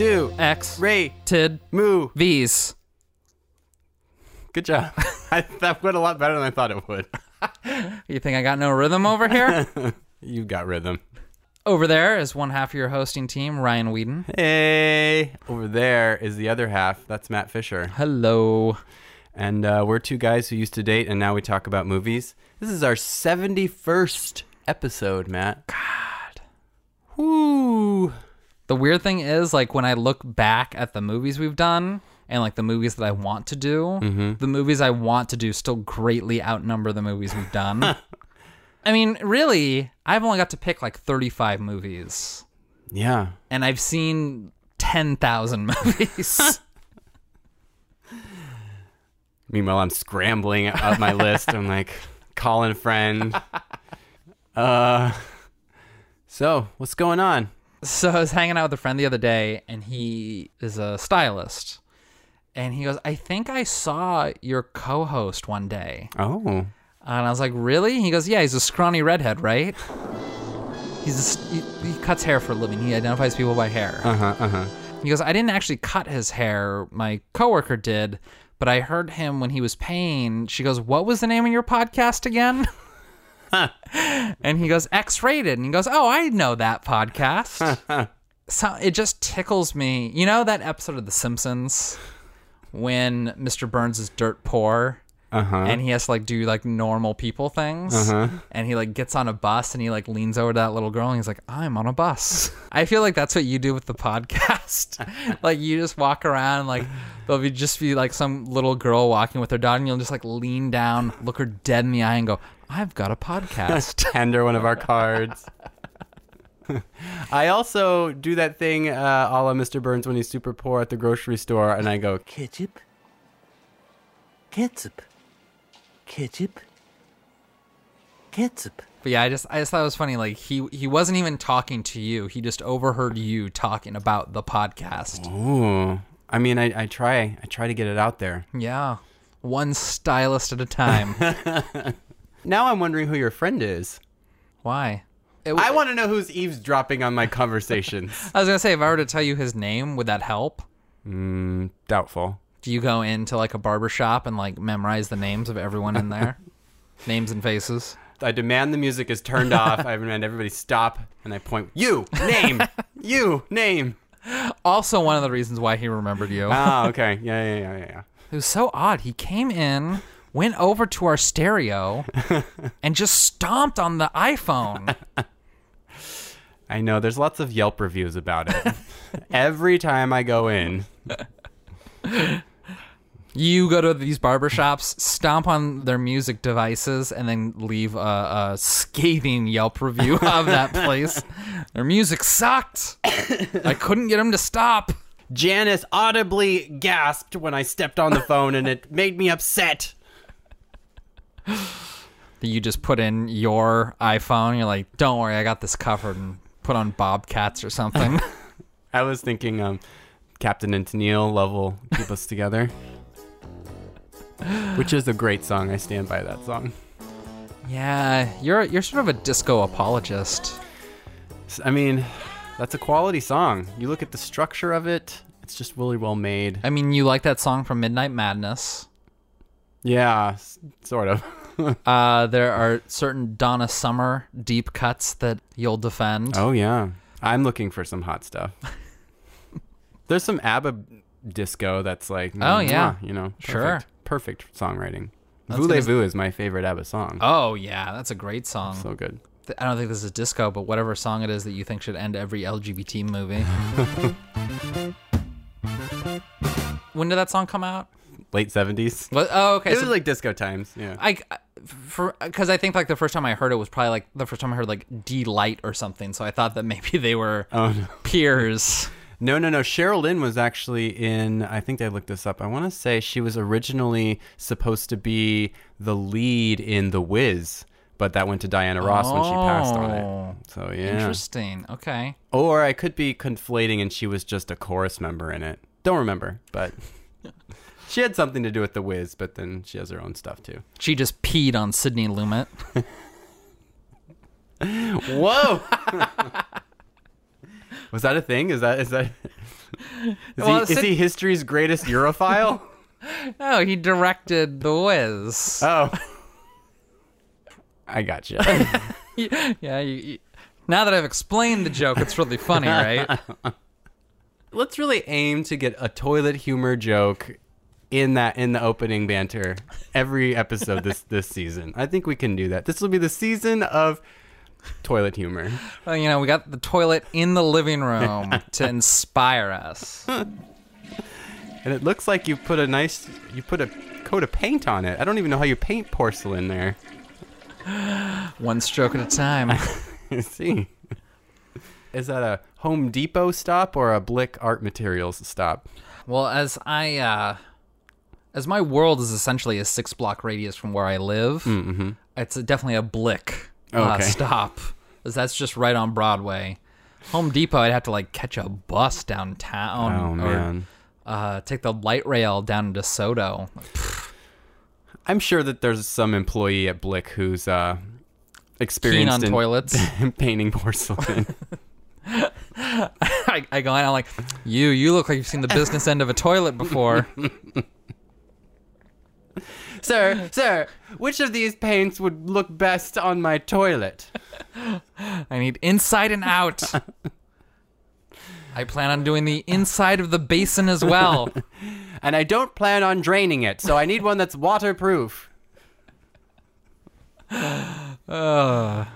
Welcome to X Ray Tid Moo. V's. Good job. I, that went a lot better than I thought it would. You think I got no rhythm over here? You got rhythm. over there is one half of your hosting team, Ryan Whedon. Hey, over there is the other half. That's Matt Fisher. Hello. And uh, we're two guys who used to date, and now we talk about movies. This is our 71st episode, Matt. God. Woo. The weird thing is, like, when I look back at the movies we've done and, like, the movies that I want to do, Mm-hmm. the movies I want to do still greatly outnumber the movies we've done. I mean, really, I've only got to pick, like, 35 movies, Yeah. and I've seen 10,000 movies. Meanwhile, I'm scrambling up my list. I'm like, calling a friend. Uh, so what's going on? So I was hanging out with a friend the other day, and he is a stylist. And he goes, I think I saw your co host one day. Oh, And I was like, Really? He goes, Yeah, he's a scrawny redhead, right? He's a, he, he cuts hair for a living. He identifies people by hair. uh huh, uh huh. He goes, I didn't actually cut his hair. My coworker did, but I heard him when he was paying. She goes, What was the name of your podcast again? and he goes, X rated. And he goes, Oh, I know that podcast. so it just tickles me. You know that episode of The Simpsons when Mr. Burns is dirt poor? Uh huh. and he has to like do like normal people things and he like gets on a bus and he like leans over to that little girl and he's like i'm on a bus i feel like that's what you do with the podcast like you just walk around and like there'll be just be like some little girl walking with her dog and you'll just like lean down look her dead in the eye and go i've got a podcast Tender one of our cards. I also do that thing uh, a la Mr. Burns when he's super poor at the grocery store, and I go, Ketchup. Ketchup. Ketchup. Ketchup. but yeah i just i just thought it was funny like he he wasn't even talking to you he just overheard you talking about the podcast "Ooh." I mean, I, I try, I try to get it out there. yeah one stylist at a time Now I'm wondering who your friend is. why It- I want to know who's eavesdropping on my conversations. I was gonna say, if I were to tell you his name, would that help? mm, doubtful. Do you go into like a barber shop and like memorize the names of everyone in there, names and faces? I demand the music is turned off. I demand everybody stop, and I point, you, name, you, name. Also, one of the reasons why he remembered you. Ah, okay. Yeah, yeah, yeah, yeah, yeah. It was so odd. He came in, went over to our stereo, and just stomped on the iPhone. I know. There's lots of Yelp reviews about it. Every time I go in, You go to these barber shops, stomp on their music devices, and then leave a, a scathing Yelp review of that place. Their music sucked. I couldn't get them to stop. Janice audibly gasped when I stepped on the phone, and it made me upset. You just put in your iPhone. You're like, don't worry, I got this covered, and put on Bobcats or something. I was thinking, um, Captain and Tennille, love will keep us together. Which is a great song. I stand by that song. yeah, you're you're sort of a disco apologist. I mean, that's a quality song. You look at the structure of it, it's just really well made. I mean, you like that song from Midnight Madness. Yeah, sort of. Uh, there are certain Donna Summer deep cuts that you'll defend. oh, yeah. I'm looking for some hot stuff. There's some ABBA disco that's like, Oh, yeah. you know, Sure. perfect, perfect songwriting. Voulez-vous is my favorite ABBA song. Oh yeah, that's a great song. So good. I don't think this is disco, but whatever song it is that you think should end every LGBT movie. when did that song come out? Late 70s. Oh, okay. It so was like disco times. Yeah. I for because I think like the first time I heard it was probably like the first time I heard like Delight or something. So I thought that maybe they were Oh, no. peers. No, no, no. Cheryl Lynn was actually in. I think they looked this up. I want to say she was originally supposed to be the lead in The Wiz, but that went to Diana Ross when she passed on Oh, it. So yeah. Interesting. Okay. Or I could be conflating, and she was just a chorus member in it. Don't remember, but she had something to do with The Wiz. But then she has her own stuff too. She just peed on Sidney Lumet. Whoa! Was that a thing? Is that is that? Is, Well, he, is he history's greatest urophile? No, he directed The Wiz. oh, I got you. yeah, you, you- now that I've explained the joke, it's really funny, right? Let's really aim to get a toilet humor joke in that in the opening banter every episode this this season. I think we can do that. This will be the season of toilet humor. Well, you know, we got the toilet in the living room to inspire us. And it looks like you put a nice you put a coat of paint on it. I don't even know how you paint porcelain there. One stroke at a time. See. Is that a Home Depot stop or a Blick Art Materials stop? Well, as I, uh, as my world is essentially a six block radius from where I live, it's a, definitely a blick uh, Okay. stop. 'cause that's just right on Broadway. Home Depot, I'd have to like catch a bus downtown. Oh, or, man. uh, take the light rail down to DeSoto. I'm sure that there's some employee at Blick who's uh, Keen experienced on in toilets. painting porcelain. I, I go in, I'm like, you, you look like you've seen the business end of a toilet before. sir, sir, which of these paints would look best on my toilet? I need inside and out. I plan on doing the inside of the basin as well. And I don't plan on draining it, so I need one that's waterproof. Ugh.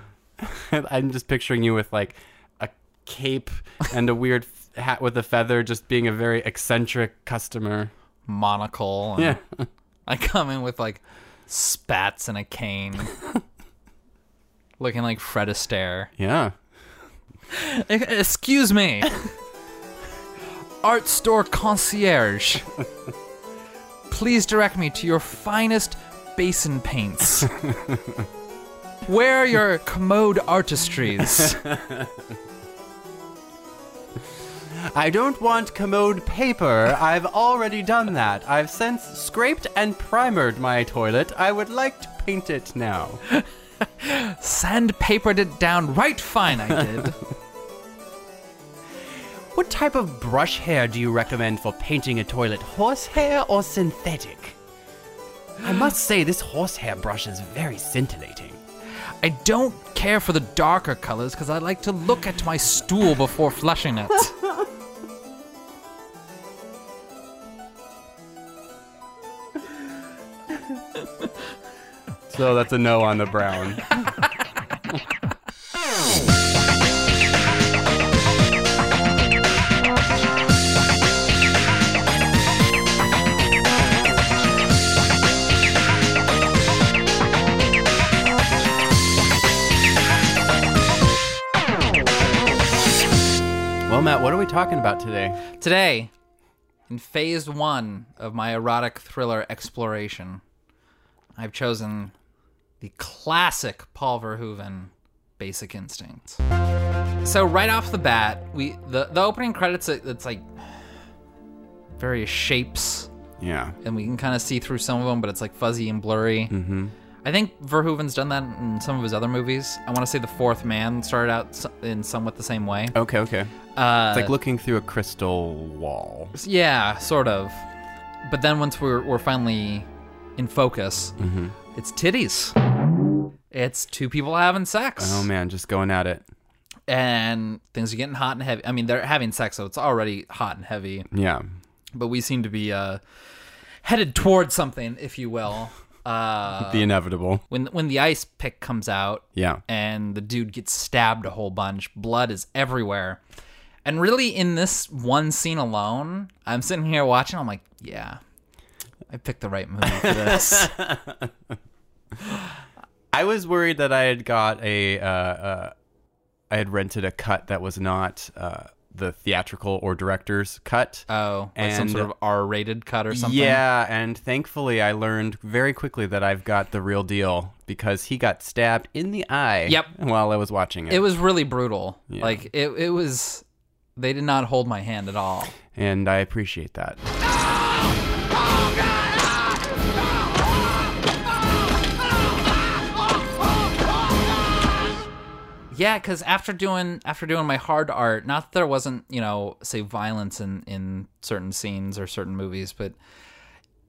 I'm just picturing you with like a cape and a weird hat with a feather, just being a very eccentric customer. monocle. and Yeah. I come in with like spats and a cane. Looking like Fred Astaire. Yeah. Excuse me. Art store concierge. Please direct me to your finest basin paints. Where are your commode artistries? I don't want commode paper. I've already done that. I've since scraped and primered my toilet. I would like to paint it now. Sandpapered it down right fine, I did. What type of brush hair do you recommend for painting a toilet? Horsehair or synthetic? I must say, this horsehair brush is very scintillating. I don't care for the darker colors because I like to look at my stool before flushing it. So that's a no on the brown. well, Matt, what are we talking about today? Today, in phase one of my erotic thriller exploration, I've chosen the classic Paul Verhoeven Basic Instinct. So right off the bat, we the, the opening credits it's like various shapes Yeah. and we can kind of see through some of them, but it's like fuzzy and blurry. Mm-hmm. I think Verhoeven's done that in some of his other movies. I want to say The Fourth Man started out in somewhat the same way. Okay, okay. Uh, It's like looking through a crystal wall. yeah, sort of. But then once we're, we're finally in focus, Mm-hmm. it's titties. It's two people having sex. Oh man, just going at it. And things are getting hot and heavy. I mean, they're having sex, so it's already hot and heavy. Yeah. But we seem to be uh, headed towards something, if you will. Uh, the inevitable. when when the ice pick comes out Yeah. and the dude gets stabbed a whole bunch, blood is everywhere. And really, in this one scene alone, I'm sitting here watching. I'm like, yeah, I picked the right movie for this. I was worried that I had got a, uh, uh, I had rented a cut that was not uh, the theatrical or director's cut. Oh, like some sort of R-rated cut or something. Yeah, and thankfully I learned very quickly that I've got the real deal because he got stabbed in the eye. Yep. While I was watching it, it was really brutal. Yeah. Like it, it was. They did not hold my hand at all. and I appreciate that. Yeah, because after doing after doing my hard art, not that there wasn't you know say violence in in certain scenes or certain movies, but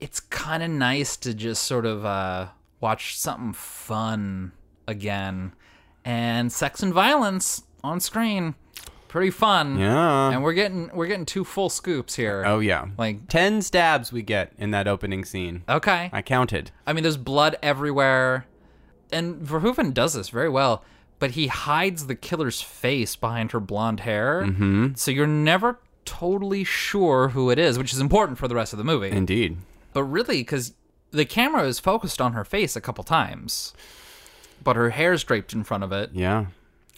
it's kind of nice to just sort of uh, watch something fun again, and sex and violence on screen, pretty fun. Yeah. and we're getting we're getting two full scoops here. Oh yeah. Like 10 stabs we get in that opening scene. okay, I counted. I mean, there's blood everywhere, and Verhoeven does this very well. But he hides the killer's face behind her blonde hair, mm-hmm. so you're never totally sure who it is, which is important for the rest of the movie. Indeed. but really, because the camera is focused on her face a couple times, but her hair's draped in front of it, Yeah.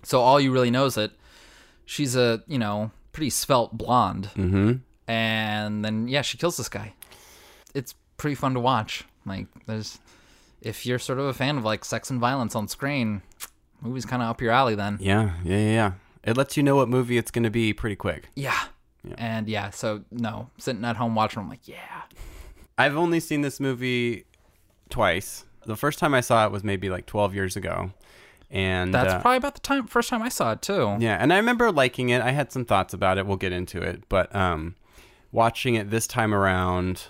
so all you really know is that she's a you know pretty svelte blonde, Mm-hmm. and then yeah, she kills this guy. It's pretty fun to watch. Like there's, if you're sort of a fan of like sex and violence on screen, movie's kind of up your alley. Then Yeah. Yeah. Yeah. yeah. It lets you know what movie it's going to be pretty quick. yeah. And yeah, so no, sitting at home watching, I'm like, yeah, I've only seen this movie twice. The first time I saw it was maybe like 12 years ago. And that's uh, probably about the time first time I saw it too. Yeah, and I remember liking it. I had some thoughts about it. We'll get into it, but um, watching it this time around,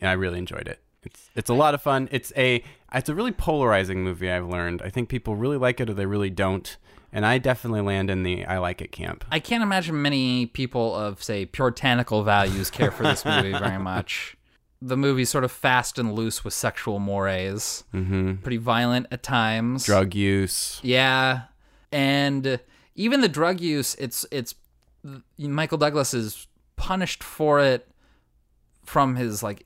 yeah, I really enjoyed it. It's it's a lot of fun. It's a it's a really polarizing movie. I've learned. I think people really like it or they really don't, and I definitely land in the I like it camp. I can't imagine many people of say puritanical values care for this movie very much. The movie's sort of fast and loose with sexual mores, mm-hmm. pretty violent at times. Drug use. Yeah, and even the drug use, it's it's Michael Douglas is punished for it from his like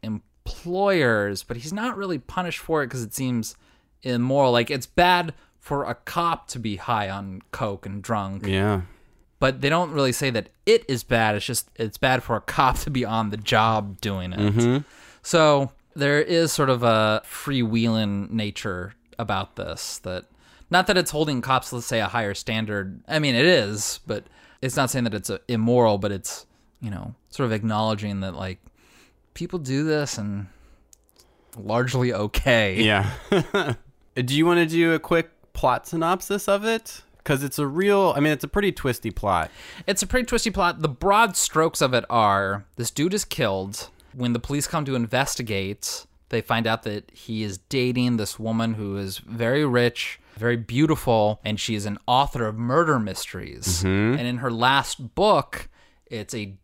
employers, but he's not really punished for it because it seems immoral. Like it's bad for a cop to be high on coke and drunk, Yeah. but they don't really say that it is bad. It's just it's bad for a cop to be on the job doing it. Mm-hmm. So there is sort of a freewheeling nature about this that not that it's holding cops let's say a higher standard. I mean it is, but it's not saying that it's immoral, but it's you know sort of acknowledging that like people do this and largely okay. Yeah. do you want to do a quick plot synopsis of it? Because it's a real. I mean, it's a pretty twisty plot. It's a pretty twisty plot. The broad strokes of it are this dude is killed. When the police come to investigate, they find out that he is dating this woman who is very rich, very beautiful, and she is an author of murder mysteries. Mm-hmm. And in her last book, it's a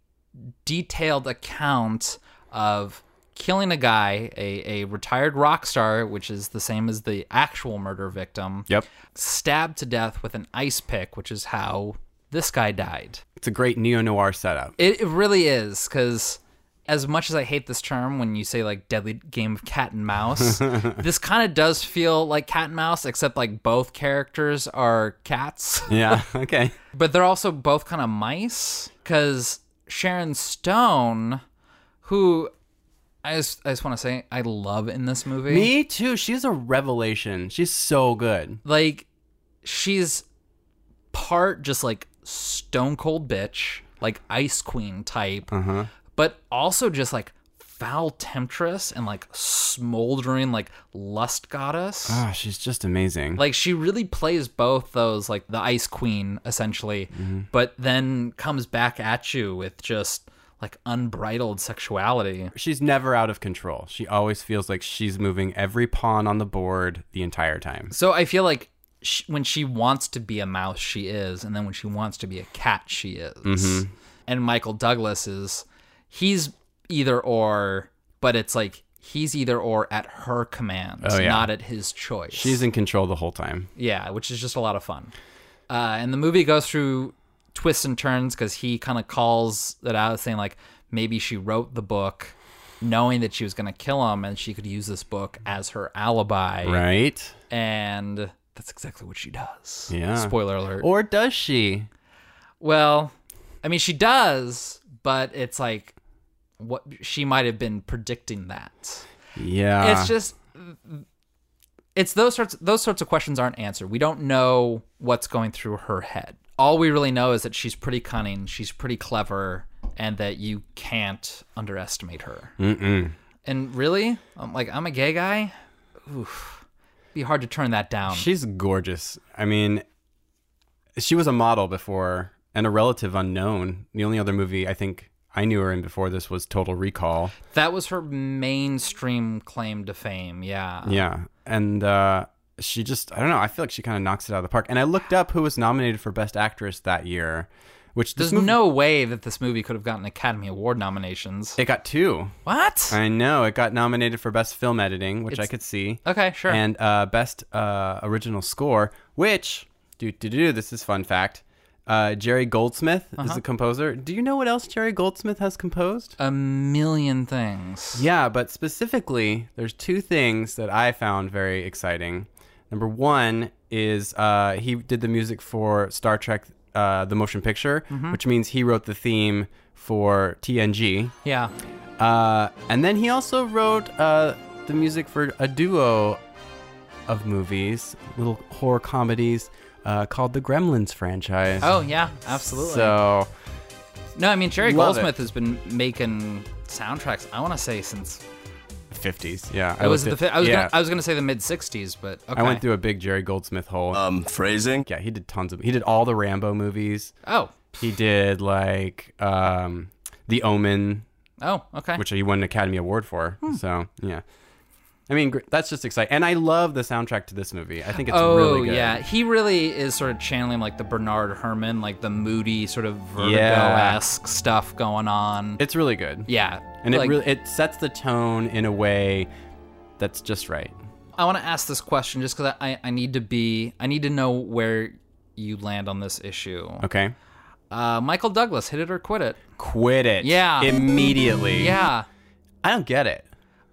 detailed account of killing a guy, a, a retired rock star, which is the same as the actual murder victim, Yep. stabbed to death with an ice pick, which is how this guy died. It's a great neo noir setup. It, it really is because as much as I hate this term when you say like deadly game of cat and mouse, this kind of does feel like cat and mouse, except like both characters are cats, Yeah. Okay. but they're also both kind of mice because Sharon Stone, who I just, I just want to say I love in this movie. Me too. She's a revelation. She's so good. like she's part just like stone cold bitch, like ice queen type, but also just like foul temptress and like smoldering like lust goddess. Ah, she's just amazing. Like she really plays both those, like the ice queen essentially, but then comes back at you with just like unbridled sexuality. she's never out of control. She always feels like she's moving every pawn on the board the entire time. So I feel like sh when she wants to be a mouse, she is, and then when she wants to be a cat, she is. Mm-hmm. And Michael Douglas is, he's either or, but it's like he's either or at her command, Oh, yeah. not at his choice. She's in control the whole time. yeah, which is just a lot of fun. Uh, and the movie goes through twists and turns because he kind of calls it out, saying like maybe she wrote the book knowing that she was going to kill him, and she could use this book as her alibi Right? and that's exactly what she does. Yeah. Spoiler alert. Or does she? well, I mean, she does, but it's like what she might have been predicting that. Yeah. It's just it's those sorts those sorts of questions aren't answered. We don't know what's going through her head. All we really know is that she's pretty cunning, she's pretty clever, and that you can't underestimate her. Mm-mm. And really, I'm like I'm a gay guy. Oof, be hard to turn that down. She's gorgeous. I mean, she was a model before and a relative unknown. The only other movie I think I knew her in before this was Total Recall. That was her mainstream claim to fame. Yeah. Yeah, and uh, she just I don't know. I feel like she kind of knocks it out of the park. And I looked up who was nominated for Best Actress that year, which There's movie, no way that this movie could have gotten Academy Award nominations. it got two. what? I know it got nominated for Best Film Editing, which I could see. okay, sure. and uh, best uh, original score, which do do do. This is fun fact. Uh, Jerry Goldsmith Uh-huh. is the composer. Do you know what else Jerry Goldsmith has composed? a million things. Yeah, but specifically, there's two things that I found very exciting. Number one is uh, he did the music for Star Trek: uh, The Motion Picture, Mm-hmm. which means he wrote the theme for TNG. Yeah. Uh, and then he also wrote uh, the music for a duo of movies, little horror comedies uh, called the Gremlins franchise. Oh yeah, absolutely. So no, I mean Jerry Goldsmith it. has been making soundtracks. I want to say since 50s, yeah. it was the at- fi- I was yeah. gonna, I was gonna say the mid '60s, but okay. I went through a big Jerry Goldsmith hole. Um, phrasing? yeah, he did tons of. He did all the Rambo movies. oh, He did like um, The Omen, oh, okay. which he won an Academy Award for. Hmm. So yeah, I mean that's just exciting, and I love the soundtrack to this movie. I think it's oh really good. yeah, he really is sort of channeling like the Bernard Herrmann, like the moody sort of Vertigo-esque stuff going on. it's really good. yeah, and it really it sets the tone in a way that's just right. I want to ask this question just because I, I need to be I need to know where you land on this issue. Okay, Uh, Michael Douglas, hit it or quit it. quit it. Yeah. immediately. Yeah. I don't get it.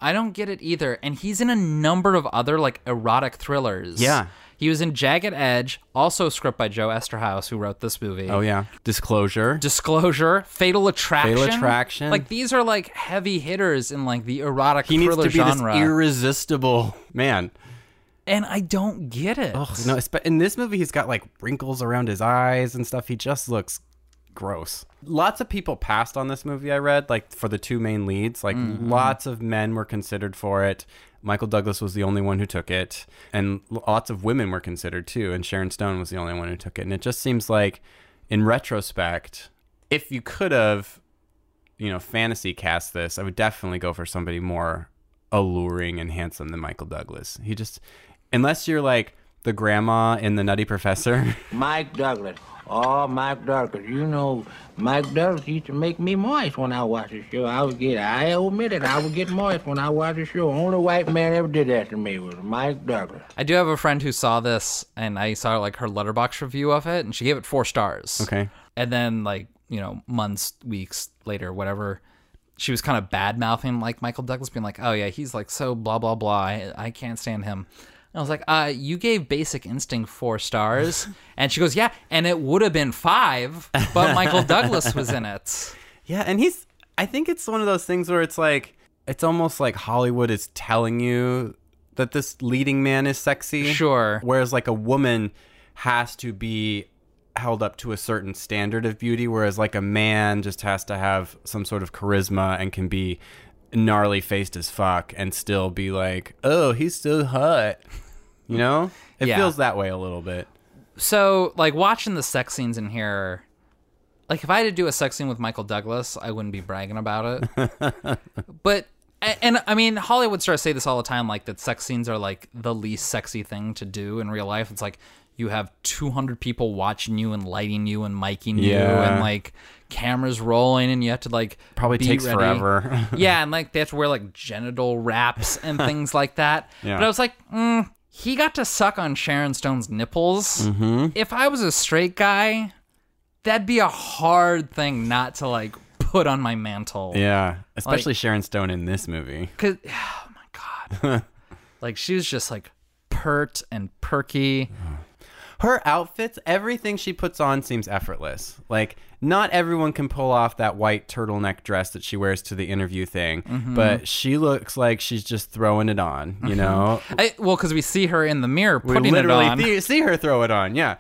I don't get it either. And he's in a number of other like erotic thrillers. Yeah. He was in Jagged Edge, also script by Joe Eszterhas, who wrote this movie. Oh yeah, disclosure. Disclosure, Fatal Attraction. Fatal Attraction. Like these are like heavy hitters in like the erotic he needs thriller to be genre. this irresistible man. and I don't get it. Ugh, no, in this movie, he's got like wrinkles around his eyes and stuff. He just looks gross. Lots of people passed on this movie. I read like for the two main leads. Like mm-hmm. lots of men were considered for it. Michael Douglas was the only one who took it, and lots of women were considered too. And Sharon Stone was the only one who took it. And it just seems like, in retrospect, if you could have, you know, fantasy cast this, I would definitely go for somebody more alluring and handsome than Michael Douglas. He just, unless you're like the grandma in the Nutty Professor. Mike Douglas. Oh, Mike Douglas. You know, Mike Douglas used to make me moist when I watched the show. I would get, I admit it, I would get moist when I watched the show. Only white man ever did that to me was Mike Douglas. I do have a friend who saw this, and I saw like her Letterboxd review of it, and she gave it four stars. Okay. And then like you know months, weeks later, whatever, she was kind of bad mouthing like Michael Douglas, being like, "Oh yeah, he's like so blah blah blah. I, I can't stand him." And I was like, "Uh, you gave Basic Instinct four stars," and she goes, "Yeah, and it would have been five, but Michael Douglas was in it." Yeah, and he's. I think it's one of those things where it's like, it's almost like Hollywood is telling you that this leading man is sexy. Sure. Whereas like a woman has to be held up to a certain standard of beauty, whereas like a man just has to have some sort of charisma and can be gnarly faced as fuck and still be like, oh, he's so hot. You know? It Yeah. feels that way a little bit. So, like watching the sex scenes in here, like if I had to do a sex scene with Michael Douglas, I wouldn't be bragging about it. but and I mean, Hollywood stars say this all the time, like that sex scenes are like the least sexy thing to do in real life. It's like you have 200 people watching you and lighting you and miking you and like cameras rolling and you have to like Probably takes ready. forever. yeah, and like they have to wear like genital wraps and things like that. Yeah. But I was like, mm, he got to suck on Sharon Stone's nipples. Mm-hmm. If I was a straight guy, that'd be a hard thing not to like put on my mantle. yeah. Especially Sharon Stone in this movie. Cause oh my god, like she was just like pert and perky. Her outfits, everything she puts on seems effortless. Like not everyone can pull off that white turtleneck dress that she wears to the interview thing, Mm-hmm. but she looks like she's just throwing it on, you know? I, well, because we see her in the mirror We putting it literally on. see, see her throw it on, yeah.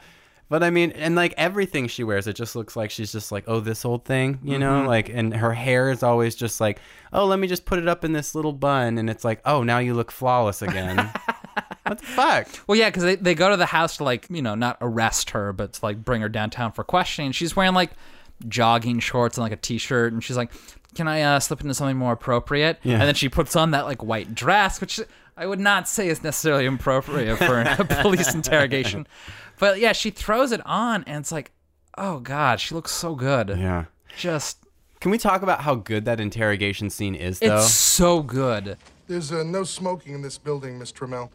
But I mean, and like everything she wears, it just looks like she's just like, oh, this old thing, you know? Mm-hmm. Like, and her hair is always just like, oh, let me just put it up in this little bun. And it's like, oh, now you look flawless again. like, what the fuck? Well, yeah, because they, they go to the house to like you know not arrest her, but to like bring her downtown for questioning. She's wearing like jogging shorts and like a t-shirt, and she's like, "Can I uh, slip into something more appropriate?" Yeah. And then she puts on that like white dress, which I would not say is necessarily appropriate for a police interrogation. But yeah, she throws it on, and it's like, oh god, she looks so good. Yeah. Just Can we talk about how good that interrogation scene is, though? it's so good. There's uh, no smoking in this building, Miss Tramell.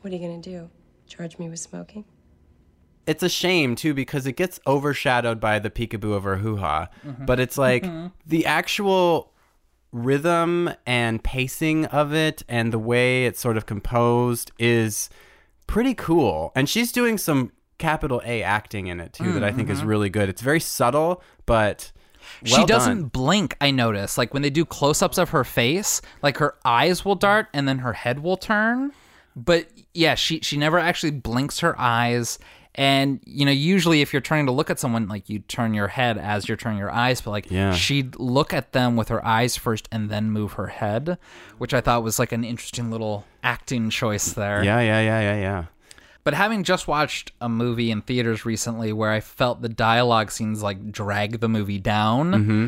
What are you gonna do? Charge me with smoking? it's a shame too because it gets overshadowed by the peekaboo of her hoo ha. Mm-hmm. But it's like mm-hmm. the actual rhythm and pacing of it and the way it's sort of composed is pretty cool. And she's doing some capital A acting in it too that I mm, think is mm-hmm. really good. It's very subtle, but she doesn't done. blink, I notice. Like when they do close ups of her face, like her eyes will dart and then her head will turn. But yeah, she she never actually blinks her eyes. And you know, usually if you're trying to look at someone, like you turn your head as you're turning your eyes, but like Yeah. she'd look at them with her eyes first and then move her head, which I thought was like an interesting little acting choice there. Yeah, yeah, yeah, yeah, yeah. But having just watched a movie in theaters recently where I felt the dialogue scenes like drag the movie down, mm-hmm.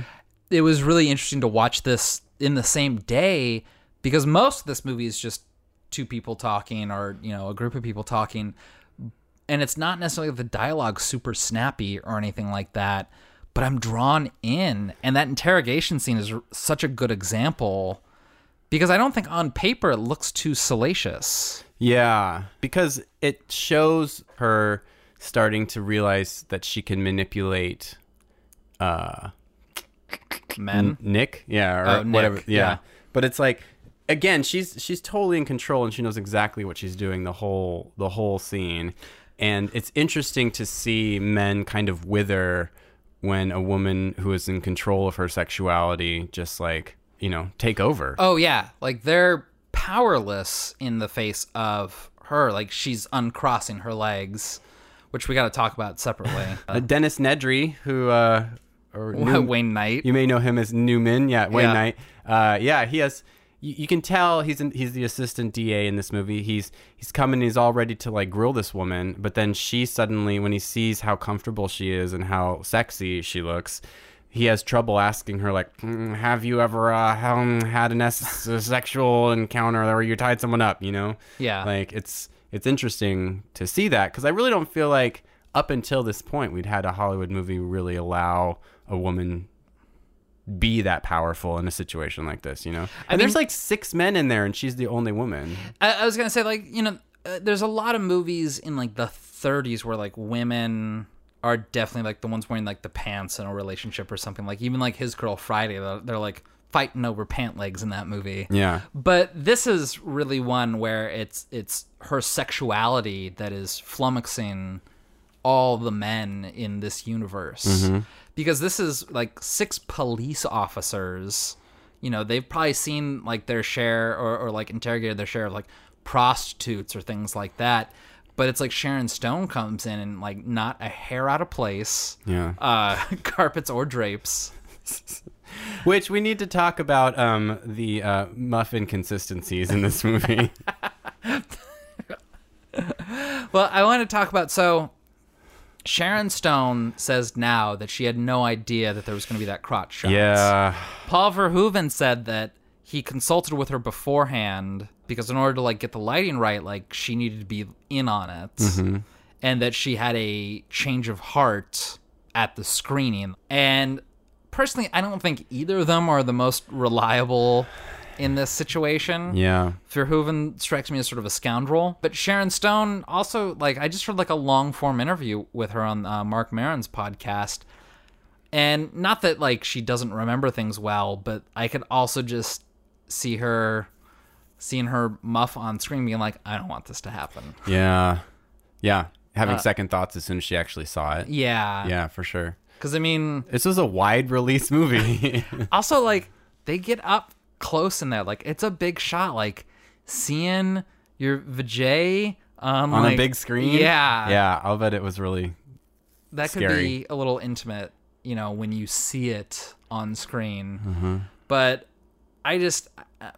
it was really interesting to watch this in the same day because most of this movie is just two people talking or, you know, a group of people talking. And it's not necessarily the dialogue super snappy or anything like that, but I'm drawn in. And that interrogation scene is r- such a good example because I don't think on paper it looks too salacious. Yeah, because it shows her starting to realize that she can manipulate uh Men. Nick, yeah, or Oh, Nick, whatever. Yeah. yeah. But it's like again, she's she's totally in control and she knows exactly what she's doing the whole the whole scene. And it's interesting to see men kind of wither when a woman who is in control of her sexuality just like, you know, take over. Oh yeah, like they're powerless in the face of her. Like she's uncrossing her legs, which we got to talk about separately. Uh, Dennis Nedry, who uh or New- Wayne Knight. You may know him as Newman. Yeah, Wayne Yeah. Knight. Uh, yeah, he has. You, you can tell he's in, he's the assistant DA in this movie. He's he's coming. He's all ready to like grill this woman, but then she suddenly, when he sees how comfortable she is and how sexy she looks, he has trouble asking her like, "Mm, "Have you ever uh, had an es- a sexual encounter where you tied someone up?" You know? Yeah. Like it's it's interesting to see that because I really don't feel like up until this point we'd had a Hollywood movie really allow a woman be that powerful in a situation like this, you know? And there's mean- like six men in there and she's the only woman. I, I was gonna say like you know, uh, there's a lot of movies in like the 30s where like women are definitely like the ones wearing like the pants in a relationship or something. Like even like his girl Friday, they're, they're like fighting over pant legs in that movie. Yeah. But this is really one where it's it's her sexuality that is flummoxing all the men in this universe. Because this is like six police officers. You know, they've probably seen like their share or, or like interrogated their share of like prostitutes or things like that. But it's like Sharon Stone comes in and like not a hair out of place. Yeah. Uh carpets or drapes. Which we need to talk about um, the uh, muffin consistencies in this movie. Well, I want to talk about so Sharon Stone says now that she had no idea that there was going to be that crotch shot. yeah. Paul Verhoeven said that he consulted with her beforehand because in order to like get the lighting right, like she needed to be in on it, mm-hmm. and that she had a change of heart at the screening. And personally, I don't think either of them are the most reliable in this situation. Yeah. Verhoeven strikes me as sort of a scoundrel, but Sharon Stone also like I just heard like a long form interview with her on uh, Marc Maron's podcast, and not that like she doesn't remember things well, but I could also just see her seeing her muff on screen being like, I don't want this to happen. Yeah. Yeah. Having second thoughts as soon as she actually saw it. Uh, Yeah, Yeah, for sure. Because I mean, This was a wide release movie. also like they get up close in there, like it's a big shot, like seeing your vajay on, On like, a big screen? Yeah, Yeah, I'll bet it was really. that could be a little intimate, you know, when you see it on screen. Mm-hmm. But I just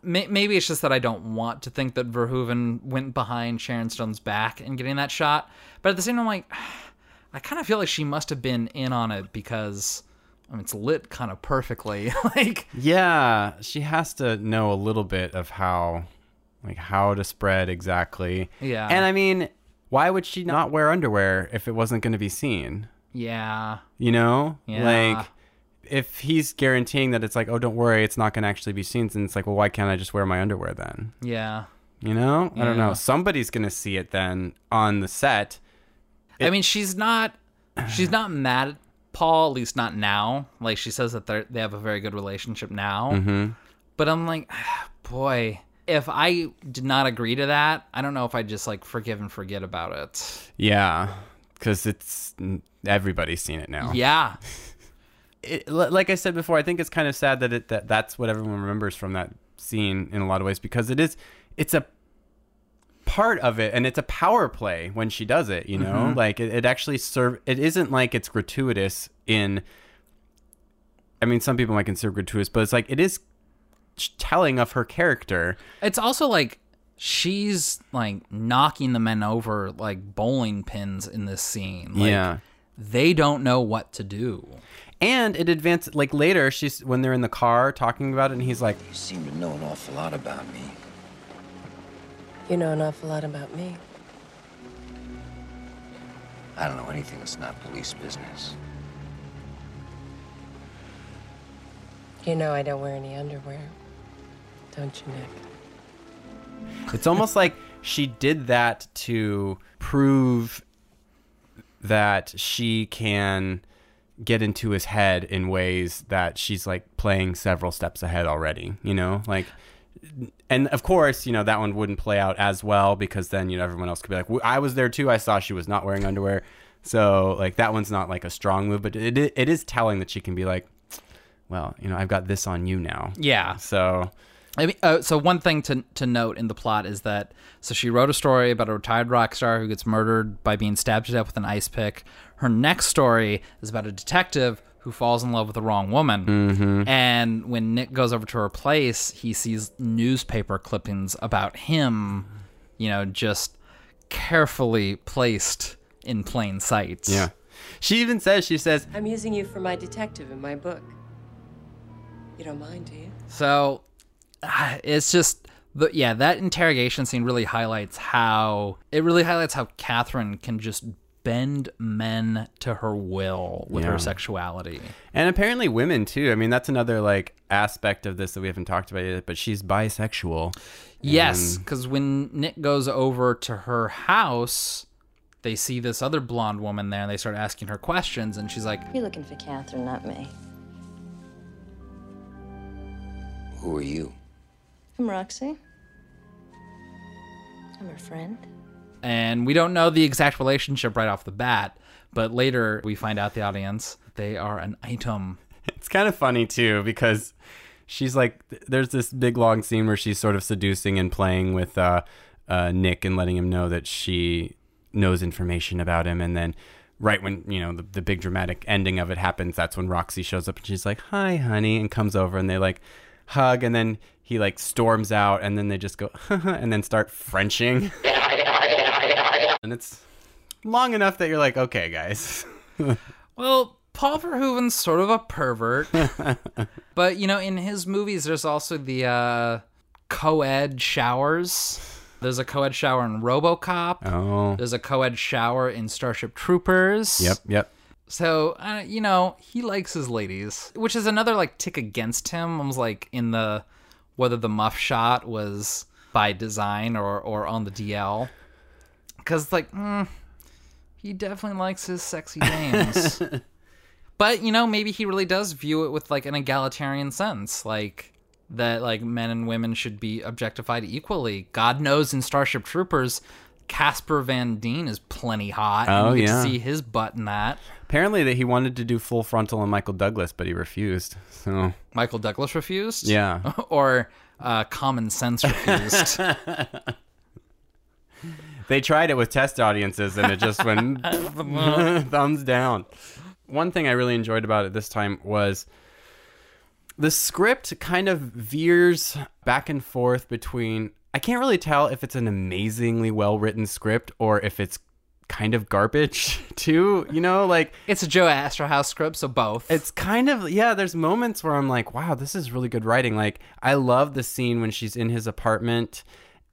maybe it's just that I don't want to think that Verhoeven went behind Sharon Stone's back and getting that shot. But at the same time, I'm like, I kind of feel like she must have been in on it because I mean, it's lit kind of perfectly. like, Yeah, she has to know a little bit of how, like, how to spread exactly. Yeah. And I mean, why would she not wear underwear if it wasn't going to be seen? yeah, You know? Yeah. Like, if he's guaranteeing that it's like, oh, don't worry, it's not going to actually be seen, then it's like, well, why can't I just wear my underwear then? yeah. You know? I don't know. Somebody's going to see it then on the set. I mean, she's not she's not mad at Paul, at least not now. Like she says that they they have a very good relationship now. Mm-hmm. But I'm like, boy, if I did not agree to that, I don't know if I just like forgive and forget about it. Yeah. Because it's, everybody's seen it now. Yeah, it, like I said before, I think it's kind of sad that it that that's what everyone remembers from that scene in a lot of ways because it is it's a part of it and it's a power play when she does it you know mm-hmm. like it, it actually serve it isn't like it's gratuitous in i mean some people might consider gratuitous but it's like it is telling of her character it's also like she's like knocking the men over like bowling pins in this scene. Like, yeah they don't know what to do. and it advanced like later she's when they're in the car talking about it and he's like You seem to know an awful lot about me. You know an awful lot about me. I don't know anything that's not police business. You know I don't wear any underwear. Don't you, Nick? It's almost like she did that to prove that she can get into his head in ways that she's like playing several steps ahead already, you know? Like and of course, you know, that one wouldn't play out as well because then, you know, everyone else could be like, I was there too. I saw she was not wearing underwear. So, like, that one's not like a strong move, but it, it is telling that she can be like, well, you know, I've got this on you now. Yeah. So, I mean, uh, so one thing to to note in the plot is that so she wrote a story about a retired rock star who gets murdered by being stabbed to death with an ice pick. Her next story is about a detective who falls in love with the wrong woman. Mm-hmm. And when Nick goes over to her place, he sees newspaper clippings about him, you know, just carefully placed in plain sight. yeah. She even says, she says, I'm using you for my detective in my book. You don't mind, do you? So ah, it's just the yeah, that interrogation scene really highlights how it really highlights how Catherine can just bend men to her will with Yeah. her sexuality. And apparently women too. I mean, that's another like aspect of this that we haven't talked about yet, but she's bisexual. Yes, because when Nick goes over to her house, they see this other blonde woman there and they start asking her questions and she's like, You're looking for Catherine, not me. Who are you? I'm Roxy. I'm her friend. And we don't know the exact relationship right off the bat, but later we find out the audience they are an item. It's kind of funny too because she's like, there's this big long scene where she's sort of seducing and playing with uh, uh, Nick and letting him know that she knows information about him, and then. Right when you know the, the big dramatic ending of it happens, that's when Roxy shows up and she's like, "Hi, honey," and comes over and they like hug, and then he like storms out, and then they just go, and then start Frenching, and it's long enough that you're like, "Okay, guys." Well, Paul Verhoeven's sort of a pervert, but you know, in his movies, there's also the uh, co-ed showers. There's a co-ed shower in RoboCop. oh, There's a co-ed shower in Starship Troopers. yep, yep. So, uh, you know, he likes his ladies, which is another like tick against him. I was like in the whether the muff shot was by design or or on the DL, because like mm, he definitely likes his sexy dames. but you know, maybe he really does view it with like an egalitarian sense, like that like men and women should be objectified equally. God knows in Starship Troopers. Casper Van Dien is plenty hot. and Oh, you yeah. see his butt in that. Apparently that he wanted to do full frontal on Michael Douglas, but he refused. So Michael Douglas refused? Yeah. or uh, Common Sense refused? they tried it with test audiences, and it just went thumbs down. One thing I really enjoyed about it this time was the script kind of veers back and forth between I can't really tell if it's an amazingly well written script or if it's kind of garbage too, you know, like It's a Joe Eszterhas script, so both. it's kind of yeah, there's moments where I'm like, wow, this is really good writing. Like I love the scene when she's in his apartment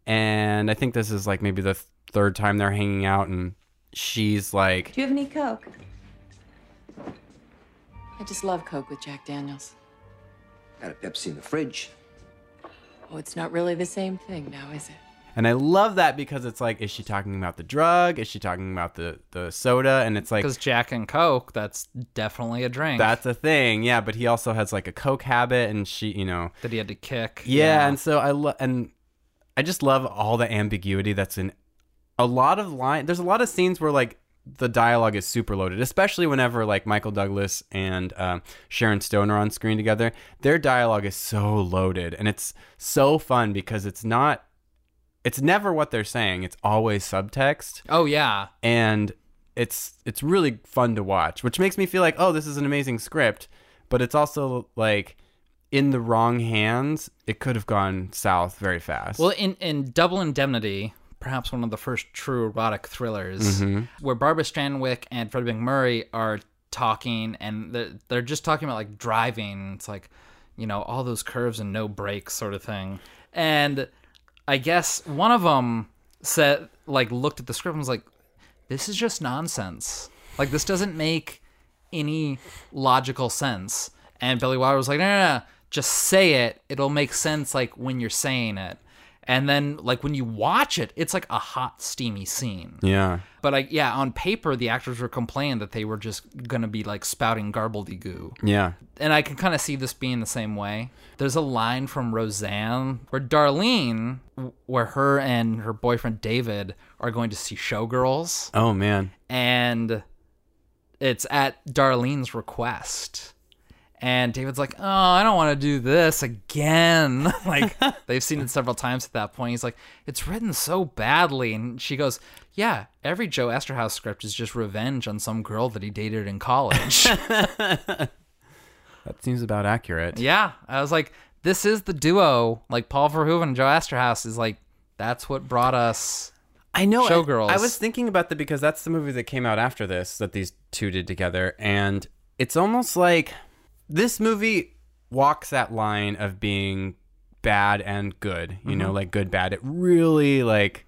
and I think this is like maybe the th- third time they're hanging out and she's like Do you have any Coke? I just love Coke with Jack Daniels. Got a Pepsi in the fridge. Oh, it's not really the same thing now, is it? And I love that because it's like, is she talking about the drug? Is she talking about the the soda? And it's like because Jack and Coke, that's definitely a drink. that's a thing, yeah. But he also has like a coke habit, and she, you know, that he had to kick. yeah. And so I love, and I just love all the ambiguity that's in a lot of line. There's a lot of scenes where like the dialogue is super loaded, especially whenever like Michael Douglas and um, Sharon Stone are on screen together. Their dialogue is so loaded, and it's so fun because it's not. It's never what they're saying. It's always subtext Oh yeah. and it's it's really fun to watch, which makes me feel like, oh, this is an amazing script, but it's also like in the wrong hands, it could have gone south very fast. Well, in in Double Indemnity, perhaps one of the first true erotic thrillers, mm-hmm. where Barbara Stanwyck and Freddie MacMurray are talking, and they're, they're just talking about like driving. It's like, you know, all those curves and no brakes sort of thing. And I guess one of them said, like, looked at the script and was like, "This is just nonsense. Like, this doesn't make any logical sense." And Billy Wilder was like, "No, no, no, just say it. It'll make sense like when you're saying it." And then, like when you watch it, it's like a hot, steamy scene. yeah. But like, yeah, on paper, the actors were complaining that they were just gonna be like spouting garbledygoo Yeah. and I can kind of see this being the same way. There's a line from Roseanne where Darlene, where her and her boyfriend David are going to see Showgirls, Oh man. and it's at Darlene's request. And David's like, "Oh, I don't want to do this again." like they've seen it several times at that point. He's like, "It's written so badly," and she goes, "Yeah, every Joe Eszterhas script is just revenge on some girl that he dated in college." That seems about accurate. Yeah, I was like, this is the duo. Like Paul Verhoeven and Joe Eszterhas is like, that's what brought us. I know. I- Showgirls. I, was thinking about that because that's the movie that came out after this that these two did together, and it's almost like this movie walks that line of being bad and good. You Mm-hmm. know, like good bad. It really like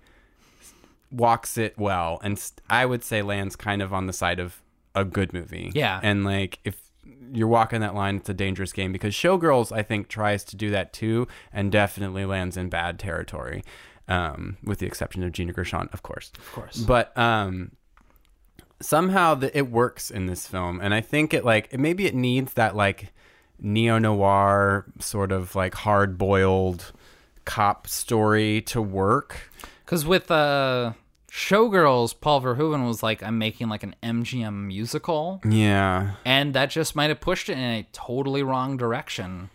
walks it well, and st- I would say lands kind of on the side of a good movie. Yeah. and like if you're walking that line, it's a dangerous game because Showgirls, I think, tries to do that too, and definitely lands in bad territory, um, with the exception of Gina Gershon, of course. Of course. But um, somehow the, it works in this film, and I think it like maybe it needs that like neo noir sort of like hard boiled cop story to work. Because with uh, Showgirls, Paul Verhoeven was like, I'm making like an MGM musical. Yeah. And that just might have pushed it in a totally wrong direction.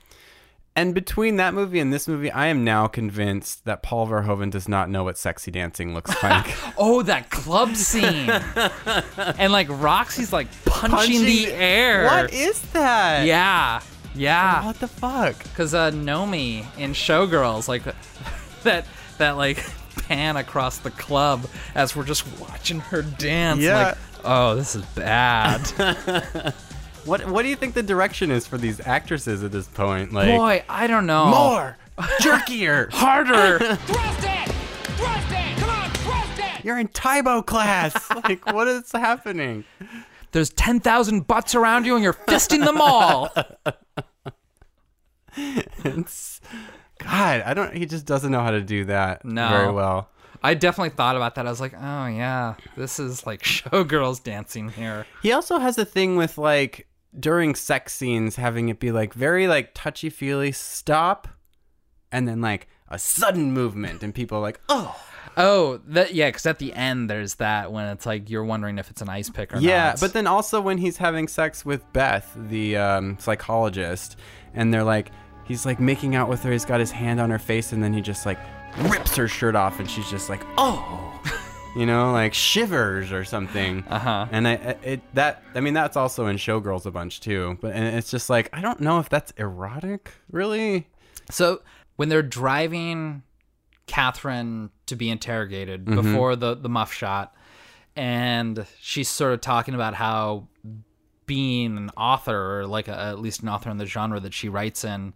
And between that movie and this movie, I am now convinced that Paul Verhoeven does not know what sexy dancing looks like. Oh, that club scene. and like Roxy's like punching, the air. What is that? Yeah. Yeah. What the fuck? Because uh, Nomi in Showgirls, like that, that like pan across the club as we're just watching her dance. Yeah. Like, oh, this is bad. What What do you think the direction is for these actresses at this point? Like Boy, I don't know. more, jerkier, harder. Thrust it! Thrust it! Come on, thrust it! You're in Tae Bo class. like what is happening? There's ten thousand butts around you, and you're fisting them all. It's God. I don't. He just doesn't know how to do that No. very well. I definitely thought about that. I was like, oh yeah, this is like Showgirls dancing here. He also has a thing with like during sex scenes having it be like very like touchy feely stop, and then like a sudden movement, and people are like, oh. Oh, that yeah, because at the end there's that when it's like you're wondering if it's an ice pick or Yeah, not. but then also when he's having sex with Beth, the um, psychologist, and they're like, he's like making out with her. He's got his hand on her face, and then he just like rips her shirt off, and she's just like, oh, you know, like shivers or something. Uh huh. And I it that I mean that's also in Showgirls a bunch too. But and it's just like I don't know if that's erotic, really. So when they're driving Catherine to be interrogated Mm-hmm. before the the muff shot, and she's sort of talking about how being an author or like a, at least an author in the genre that she writes in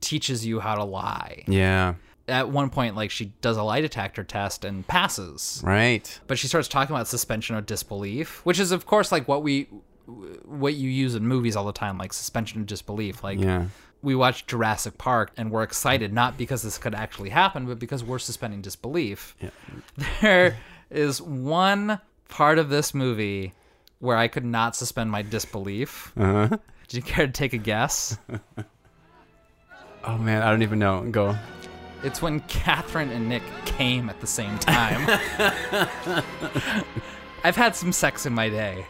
teaches you how to lie. Yeah. At one point, like she does a lie detector test and passes, Right. but she starts talking about suspension of disbelief, which is of course like what we what you use in movies all the time, like suspension of disbelief. Like Yeah. we watched Jurassic Park and we're excited not because this could actually happen, but because we're suspending disbelief. There is one part of this movie where I could not suspend my disbelief. Uh-huh. Do you care to take a guess? Oh man, I don't even know. Go. It's when Catherine and Nick came at the same time. I've had some sex in my day.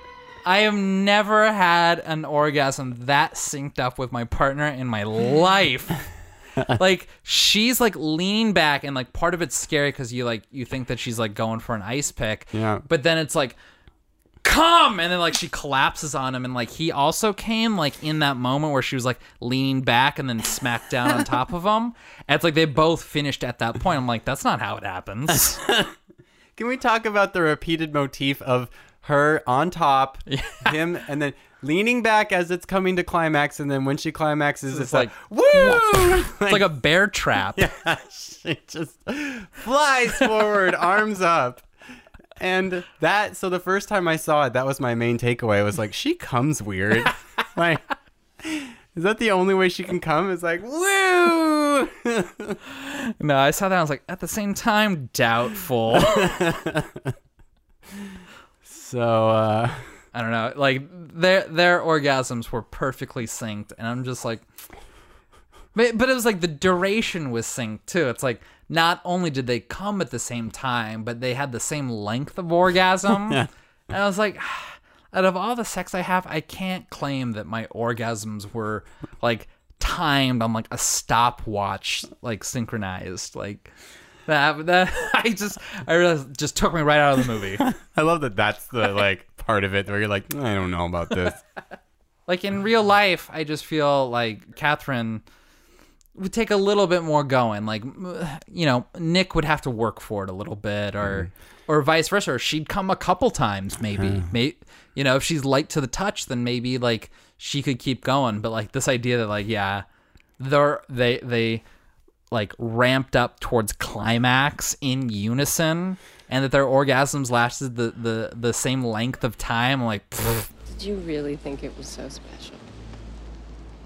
I have never had an orgasm that synced up with my partner in my life. like she's like leaning back and like part of it's scary because you like you think that she's like going for an ice pick Yeah. but then it's like come! And then like she collapses on him and like he also came like in that moment where she was like leaning back and then smacked down on top of him. And it's like they both finished at that point. I'm like that's not how it happens. Can we talk about the repeated motif of her on top, him, and then leaning back as it's coming to climax, and then when she climaxes, it's, like, woo! it's like a bear trap. Yeah, she just flies forward, arms up. And that, so the first time I saw it, that was my main takeaway. was like, she comes weird. like, is that the only way she can come? It's like, woo! no i saw that i was like at the same time doubtful so, uh, i don't know like their their orgasms were perfectly synced and i'm just like but, but it was like the duration was synced too it's like not only did they come at the same time but they had the same length of orgasm. And i was like out of all the sex i have i can't claim that my orgasms were like timed on like a stopwatch like synchronized. Like that that i just i realized just took me right out of the movie. I love that that's the, like, part of it where you're like, I don't know about this. like in real life i just feel like catherine would take a little bit more going like you know nick would have to work for it a little bit or mm-hmm. or vice versa or she'd come a couple times maybe uh-huh. May you know if she's light to the touch then maybe like she could keep going but like this idea that like yeah they're they they like ramped up towards climax in unison and that their orgasms lasted the the, the same length of time like pfft. Did you really think it was so special?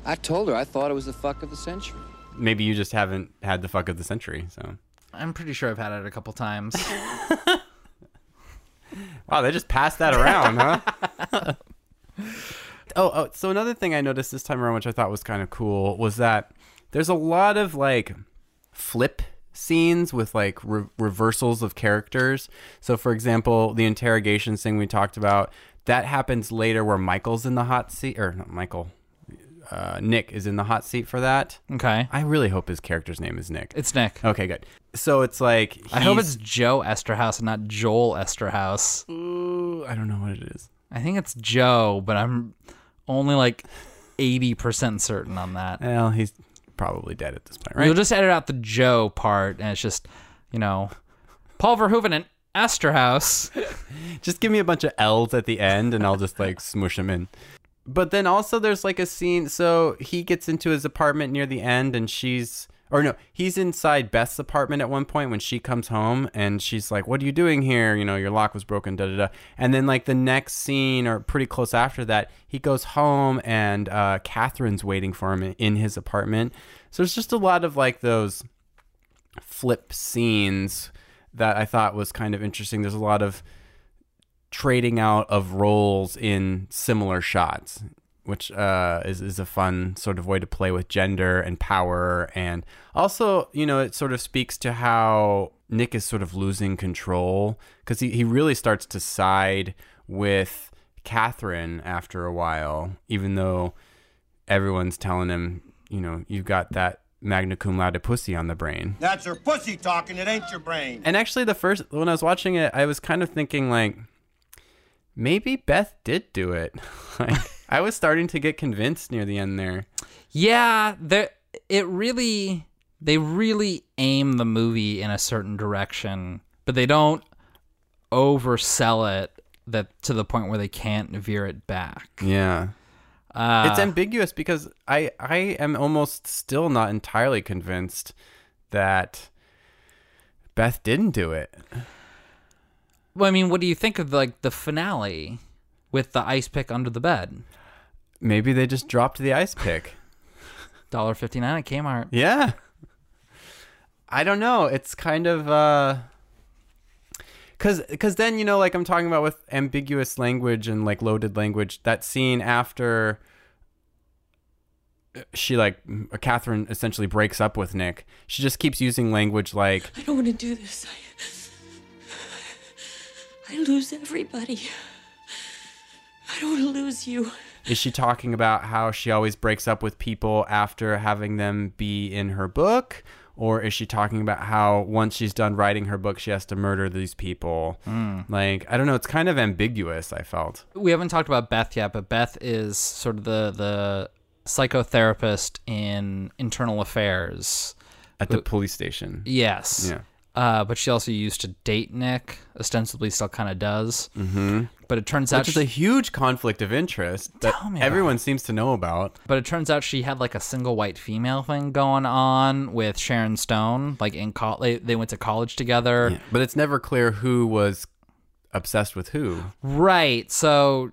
I told her I thought it was the fuck of the century. Maybe you just haven't had the fuck of the century, so. i'm pretty sure i've had it a couple times Wow, they just passed that around, huh? oh, oh, so another thing I noticed this time around, which I thought was kind of cool, was that there's a lot of like flip scenes with like re- reversals of characters. So, for example, the interrogation thing we talked about that happens later, where Michael's in the hot seat, or not Michael, uh, Nick is in the hot seat for that. okay I really hope his character's name is Nick. It's Nick. Okay, good. So it's like I hope he's- it's Joe Eszterhas and not Joel Eszterhas. Ooh, I don't know what it is. I think it's Joe, but I'm only like 80% certain on that. Well, he's probably dead at this point, right? You'll just edit out the Joe part, and it's just, you know, Paul Verhoeven and Eszterhas. Just give me a bunch of L's at the end and I'll just like smush them in. But then also there's like a scene so he gets into his apartment near the end and she's or no, he's inside Beth's apartment at one point when she comes home and she's like, "What are you doing here? You know, your lock was broken." Da da da. And then like the next scene or pretty close after that, he goes home and uh, Catherine's waiting for him in his apartment. So there's just a lot of like those flip scenes that I thought was kind of interesting. There's a lot of trading out of roles in similar shots, which uh, is is a fun sort of way to play with gender and power, and also you know it sort of speaks to how Nick is sort of losing control because he he really starts to side with Catherine after a while, even though everyone's telling him you know you've got that magna cum laude pussy on the brain. That's her pussy talking, it ain't your brain. And actually, the first when I was watching it, I was kind of thinking like, maybe Beth did do it. like, I was starting to get convinced near the end there. Yeah, there it really they really aim the movie in a certain direction, but they don't oversell it that to the point where they can't veer it back. Yeah. Uh, it's ambiguous because I I am almost still not entirely convinced that Beth didn't do it. Well, I mean, what do you think of like the finale with the ice pick under the bed? Maybe they just dropped the ice pick. Dollar fifty nine at Kmart. Yeah. I don't know. It's kind of uh cuz cuz then you know like I'm talking about with ambiguous language and like loaded language that scene after she like Catherine essentially breaks up with Nick. She just keeps using language like I don't want to do this. I, I lose everybody. I don't want to lose you. is she talking about how she always breaks up with people after having them be in her book or is she talking about how once she's done writing her book she has to murder these people hmm. like i don't know it's kind of ambiguous i felt We haven't talked about Beth yet, but Beth is sort of the the psychotherapist in internal affairs. at the police station Yes. Yeah. Uh, but she also used to date Nick. Ostensibly, still kind of does. Mm-hmm. But it turns out, which is a huge conflict of interest that everyone seems to know about but it turns out she had like a single white female thing going on with Sharon Stone. Like in college, they, they went to college together. but it's never clear who was obsessed with who Right. So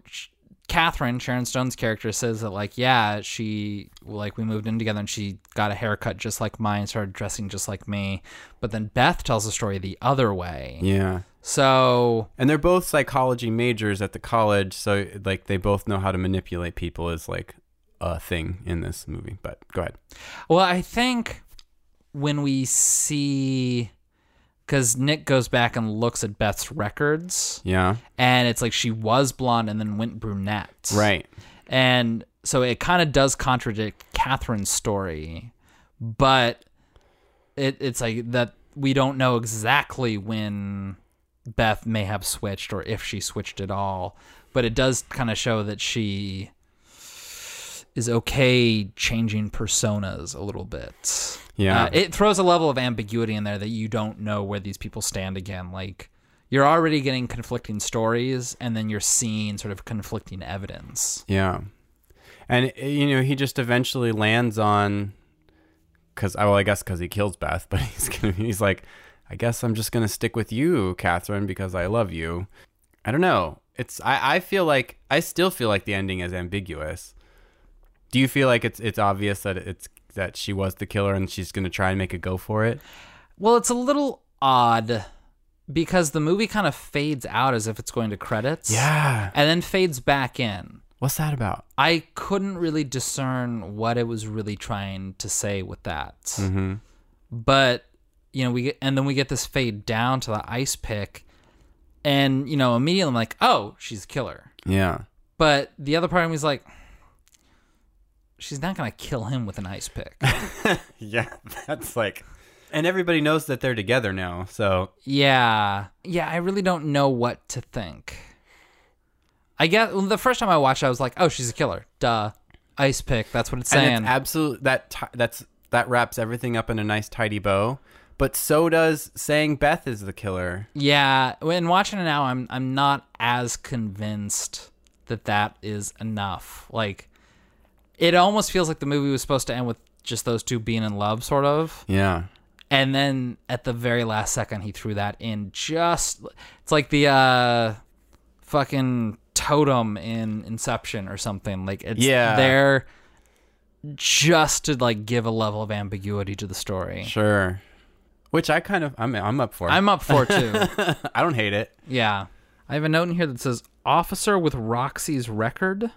Catherine, Sharon Stone's character, says that like, yeah, she like we moved in together and she got a haircut just like mine, started dressing just like me. But then Beth tells the story the other way. yeah So and they're both psychology majors at the college so like they both know how to manipulate people is like a thing in this movie but go ahead Well, I think when we see, because Nick goes back and looks at Beth's records, yeah. And it's like she was blonde and then went brunette. right. And so it kind of does contradict Catherine's story, but it, it's like that we don't know exactly when Beth may have switched or if she switched at all, but it does kind of show that she is okay changing personas a little bit. Yeah. Uh, it throws a level of ambiguity in there that you don't know where these people stand again. Like, you're already getting conflicting stories, and then you're seeing sort of conflicting evidence. Yeah, and uh, you know he just eventually lands on because well I guess because he kills Beth, but he's gonna he's like I guess I'm just gonna stick with you, Catherine, because I love you. I don't know. It's I I feel like I still feel like the ending is ambiguous. Do you feel like it's it's obvious that it's that she was the killer and she's gonna try and make a go for it? Well, it's a little odd because the movie kind of fades out as if it's going to credits. Yeah. And then fades back in. What's that about? I couldn't really discern what it was really trying to say with that. Mm-hmm. But, you know, we get, and then we get this fade down to the ice pick. And, you know, immediately I'm like, oh, she's a killer. Yeah. But the other part of me is like, she's not going to kill him with an ice pick. Yeah, that's like, and everybody knows that they're together now. So Yeah. Yeah, I really don't know what to think. I guess well, the first time I watched it, I was like, oh, she's a killer. Duh. Ice pick. That's what it's saying. And it's absolute that ti that's that wraps everything up in a nice tidy bow. But so does saying Beth is the killer. yeah. When watching it now, I'm I'm not as convinced that that is enough. Like, it almost feels like the movie was supposed to end with just those two being in love, sort of. Yeah. And then at the very last second, he threw that in. Just it's like the uh, fucking totem in Inception or something. Like it's Yeah. there just to like give a level of ambiguity to the story. Sure. Which I kind of I'm I'm up for. I'm up for too. I don't hate it. Yeah, I have a note in here that says "officer with Roxy's record."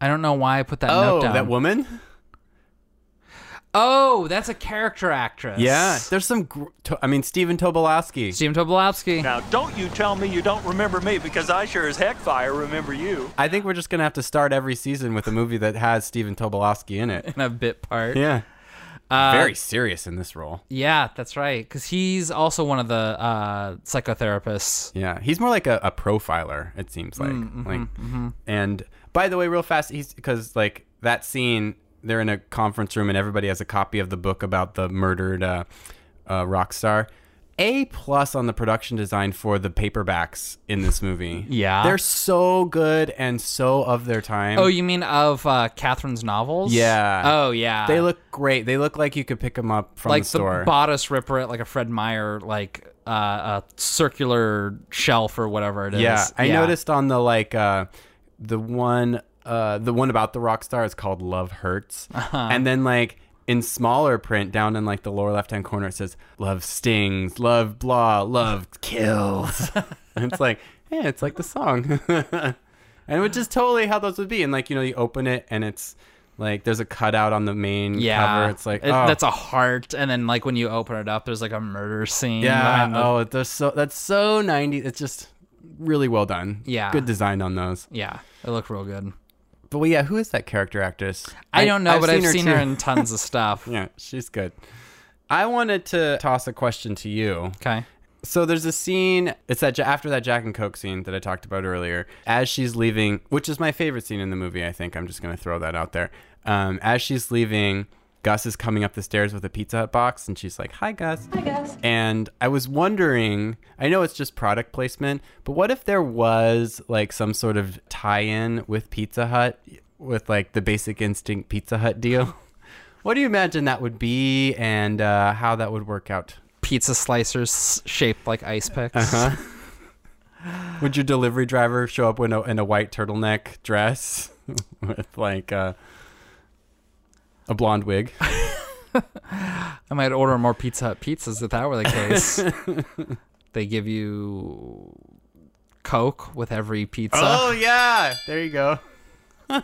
I don't know why I put that oh, note down. that woman? Oh, that's a character actress. Yeah. There's some gr- to- I mean Stephen Tobolowsky. Stephen Tobolowsky. Now, don't you tell me you don't remember me because I sure as heck fire remember you. I think we're just going to have to start every season with a movie that has Stephen Tobolowsky in it. in a bit part. Yeah. Uh, Very serious in this role. Yeah, that's right. Because he's also one of the uh, psychotherapists. Yeah, he's more like a, a profiler. It seems like. Mm, mhm, like, mhm. and by the way, real fast, he's because like that scene, they're in a conference room and everybody has a copy of the book about the murdered uh, uh, rock star. A plus on the production design for the paperbacks in this movie. Yeah. they're so good and so of their time. Oh, you mean of uh, Catherine's novels? Yeah. Oh, yeah. They look great. They look like you could pick them up from like the store. bodice ripper at like a Fred Meyer, like uh, a circular shelf or whatever it is. Yeah, I noticed on the like uh the one uh the one about the rock star is called Love Hurts. Uh-huh. And then like in smaller print down in like the lower left hand corner it says love stings, love blah, love kills. and it's like, yeah, it's like the song. and which is totally how those would be. And like, you know, you open it and it's like there's a cutout on the main Yeah. cover. It's like It- oh. that's a heart, and then like when you open it up, there's like a murder scene. Yeah. the- Oh, that's so that's so 90s. It's just really well done. Yeah. Good design on those. yeah, it looked real good. But well, yeah, who is that character actress? I, don't know, but I've her seen her in tons of stuff. yeah, she's good. I wanted to toss a question to you. Okay. So there's a scene. It's that after that Jack and Coke scene that I talked about earlier. As she's leaving, which is my favorite scene in the movie. I think I'm just gonna throw that out there. Um, as she's leaving, Gus is coming up the stairs with a Pizza Hut box, and she's like, "Hi, Gus." Hi, Gus. And I was wondering, I know it's just product placement, but what if there was like some sort of tie-in with Pizza Hut, with like the Basic Instinct Pizza Hut deal? what do you imagine that would be, and uh, how that would work out? Pizza slicers shaped like ice picks. Uh huh. Would your delivery driver show up in a, in a white turtleneck dress with like uh, a blonde wig? I might order more Pizza Hut pizzas if that were the case. they give you Coke with every pizza. Oh yeah, there you go.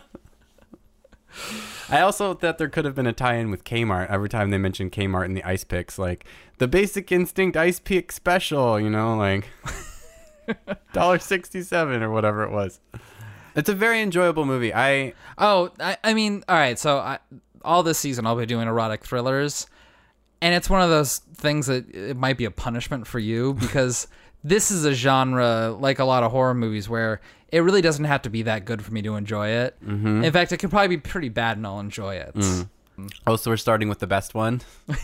I also thought there could have been a tie-in with Kmart. Every time they mention Kmart in the ice picks, like the Basic Instinct Ice Pick Special, you know, like dollar sixty-seven or whatever it was. It's a very enjoyable movie. I Oh, I, I mean, all right. So I, all this season, I'll be doing erotic thrillers, and it's one of those things that it might be a punishment for you because this is a genre like a lot of horror movies where it really doesn't have to be that good for me to enjoy it. Mhm. In fact, it could probably be pretty bad and I'll enjoy it. Mm. Oh, so we're starting with the best one.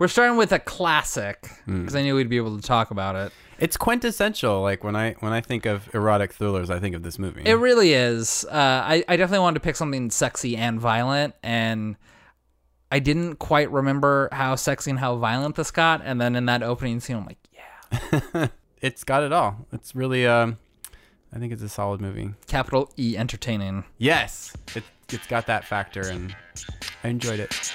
We're starting with a classic Mm. because I knew we'd be able to talk about it. It's quintessential. Like when I when I think of erotic thrillers, I think of this movie. It really is. Uh, I, I definitely wanted to pick something sexy and violent, and I didn't quite remember how sexy and how violent this got. And then in that opening scene, I'm like, yeah, it's got it all. It's really um, I think it's a solid movie. capital E entertaining. Yes, it, it's got that factor, and I enjoyed it.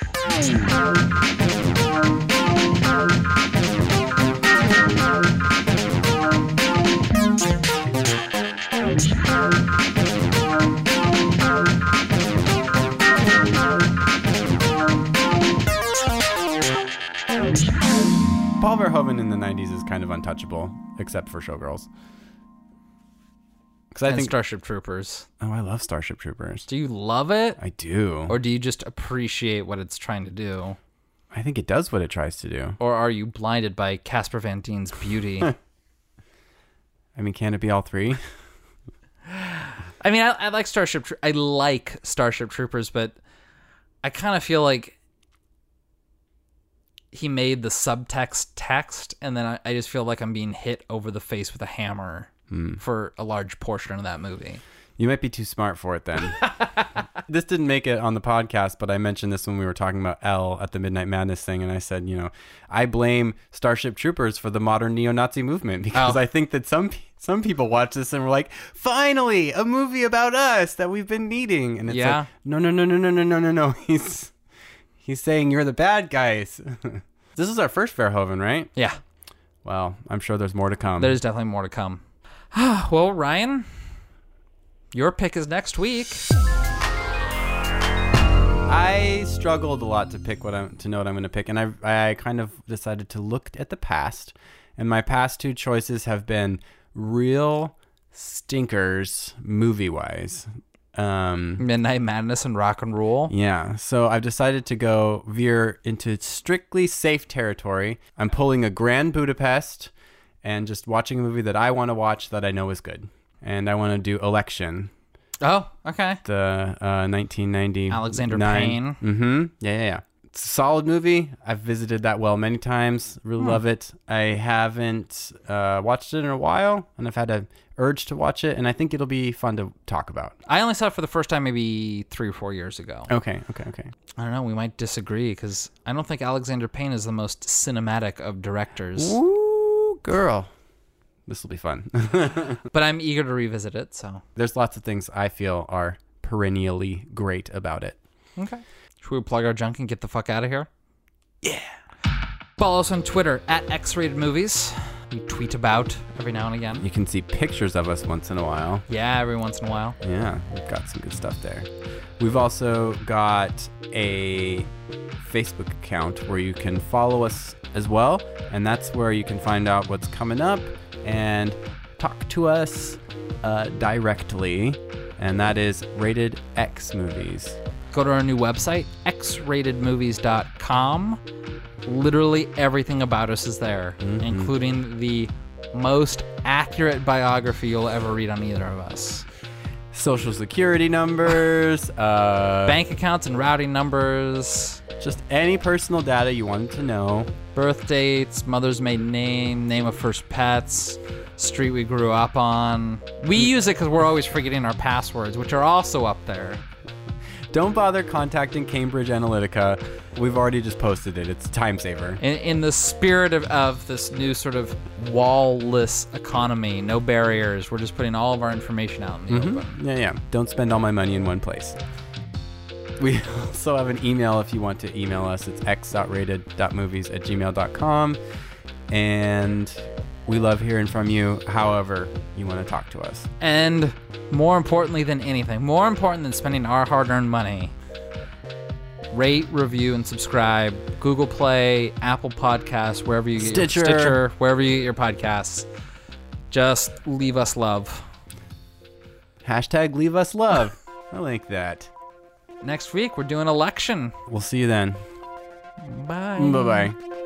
Paul Verhoeven in the '90s is kind of untouchable, except for Showgirls. Because I And think Starship Troopers. Oh, I love Starship Troopers. Do you love it? I do. Or do you just appreciate what it's trying to do? I think it does what it tries to do. Or are you blinded by Casper Van Dien's beauty? I mean, can it be all three? I mean, I, I like Starship. Tro- I like Starship Troopers, but I kind of feel like he made the subtext text, and then I, I just feel like I'm being hit over the face with a hammer Hmm. for a large portion of that movie. You might be too smart for it then. this didn't make it on the podcast, but I mentioned this when we were talking about L at the Midnight Madness thing, and I said, you know, I blame Starship Troopers for the modern neo-Nazi movement because Oh. I think that some some people watch this and were like, finally, a movie about us that we've been needing, and it's Yeah. like, no, no, no, no, no, no, no, no, no. He's he's saying you're the bad guys. this is our first Verhoeven, right? Yeah. Well, I'm sure there's more to come. There's definitely more to come. well, Ryan, your pick is next week. I struggled a lot to pick what I'm to know what I'm going to pick, and I I kind of decided to look at the past, and my past two choices have been real stinkers movie wise. Um, Midnight Madness and Rock and Roll. yeah, so I've decided to go veer into strictly safe territory. I'm pulling a Grand Budapest and just watching a movie that I want to watch that I know is good. And I want to do Election, Oh, okay. the uh, 1990 Alexander Payne. Mm-hmm. Yeah, yeah, yeah. It's a solid movie. I've visited that well many times. Really Hmm. love it. I haven't uh, watched it in a while, and I've had a urge to watch it, and I think it'll be fun to talk about. I only saw it for the first time maybe three or four years ago. Okay, okay, okay. I don't know. We might disagree because I don't think Alexander Payne is the most cinematic of directors. Ooh, girl. This will be fun. But I'm eager to revisit it. So There's lots of things I feel are perennially great about it. okay. Should we plug our junk and get the fuck out of here? Yeah. Follow us on Twitter at X-Rated Movies. We tweet about every now and again. You can see pictures of us once in a while. Yeah, every once in a while. Yeah, we've got some good stuff there. We've also got a Facebook account where you can follow us as well, and that's where you can find out what's coming up and talk to us uh, directly. And that is Rated X Movies. Go to our new website, xratedmovies.com. Literally everything about us is there, including the most accurate biography you'll ever read on either of us. Social security numbers, uh, Bank accounts and routing numbers, just any personal data you wanted to know. birth dates, mother's maiden name, name of first pets, street we grew up on. We mm. use it because we're always forgetting our passwords, which are also up there. Don't bother contacting Cambridge Analytica. We've already just posted it. It's a time saver. In, in the spirit of, of this new sort of wall-less economy, no barriers, we're just putting all of our information out in the mm-hmm. open. Yeah, yeah. Don't spend all my money in one place. We also have an email if you want to email us. It's x.rated.movies at gmail.com. And we love hearing from you however you want to talk to us. And more importantly than anything, more important than spending our hard earned money, rate, review, and subscribe. Google Play, Apple Podcasts, wherever you get Stitcher. your Stitcher, wherever you get your podcasts. Just leave us love. Hashtag leave us love. I like that. Next week, we're doing election. We'll see you then. Bye. Bye bye.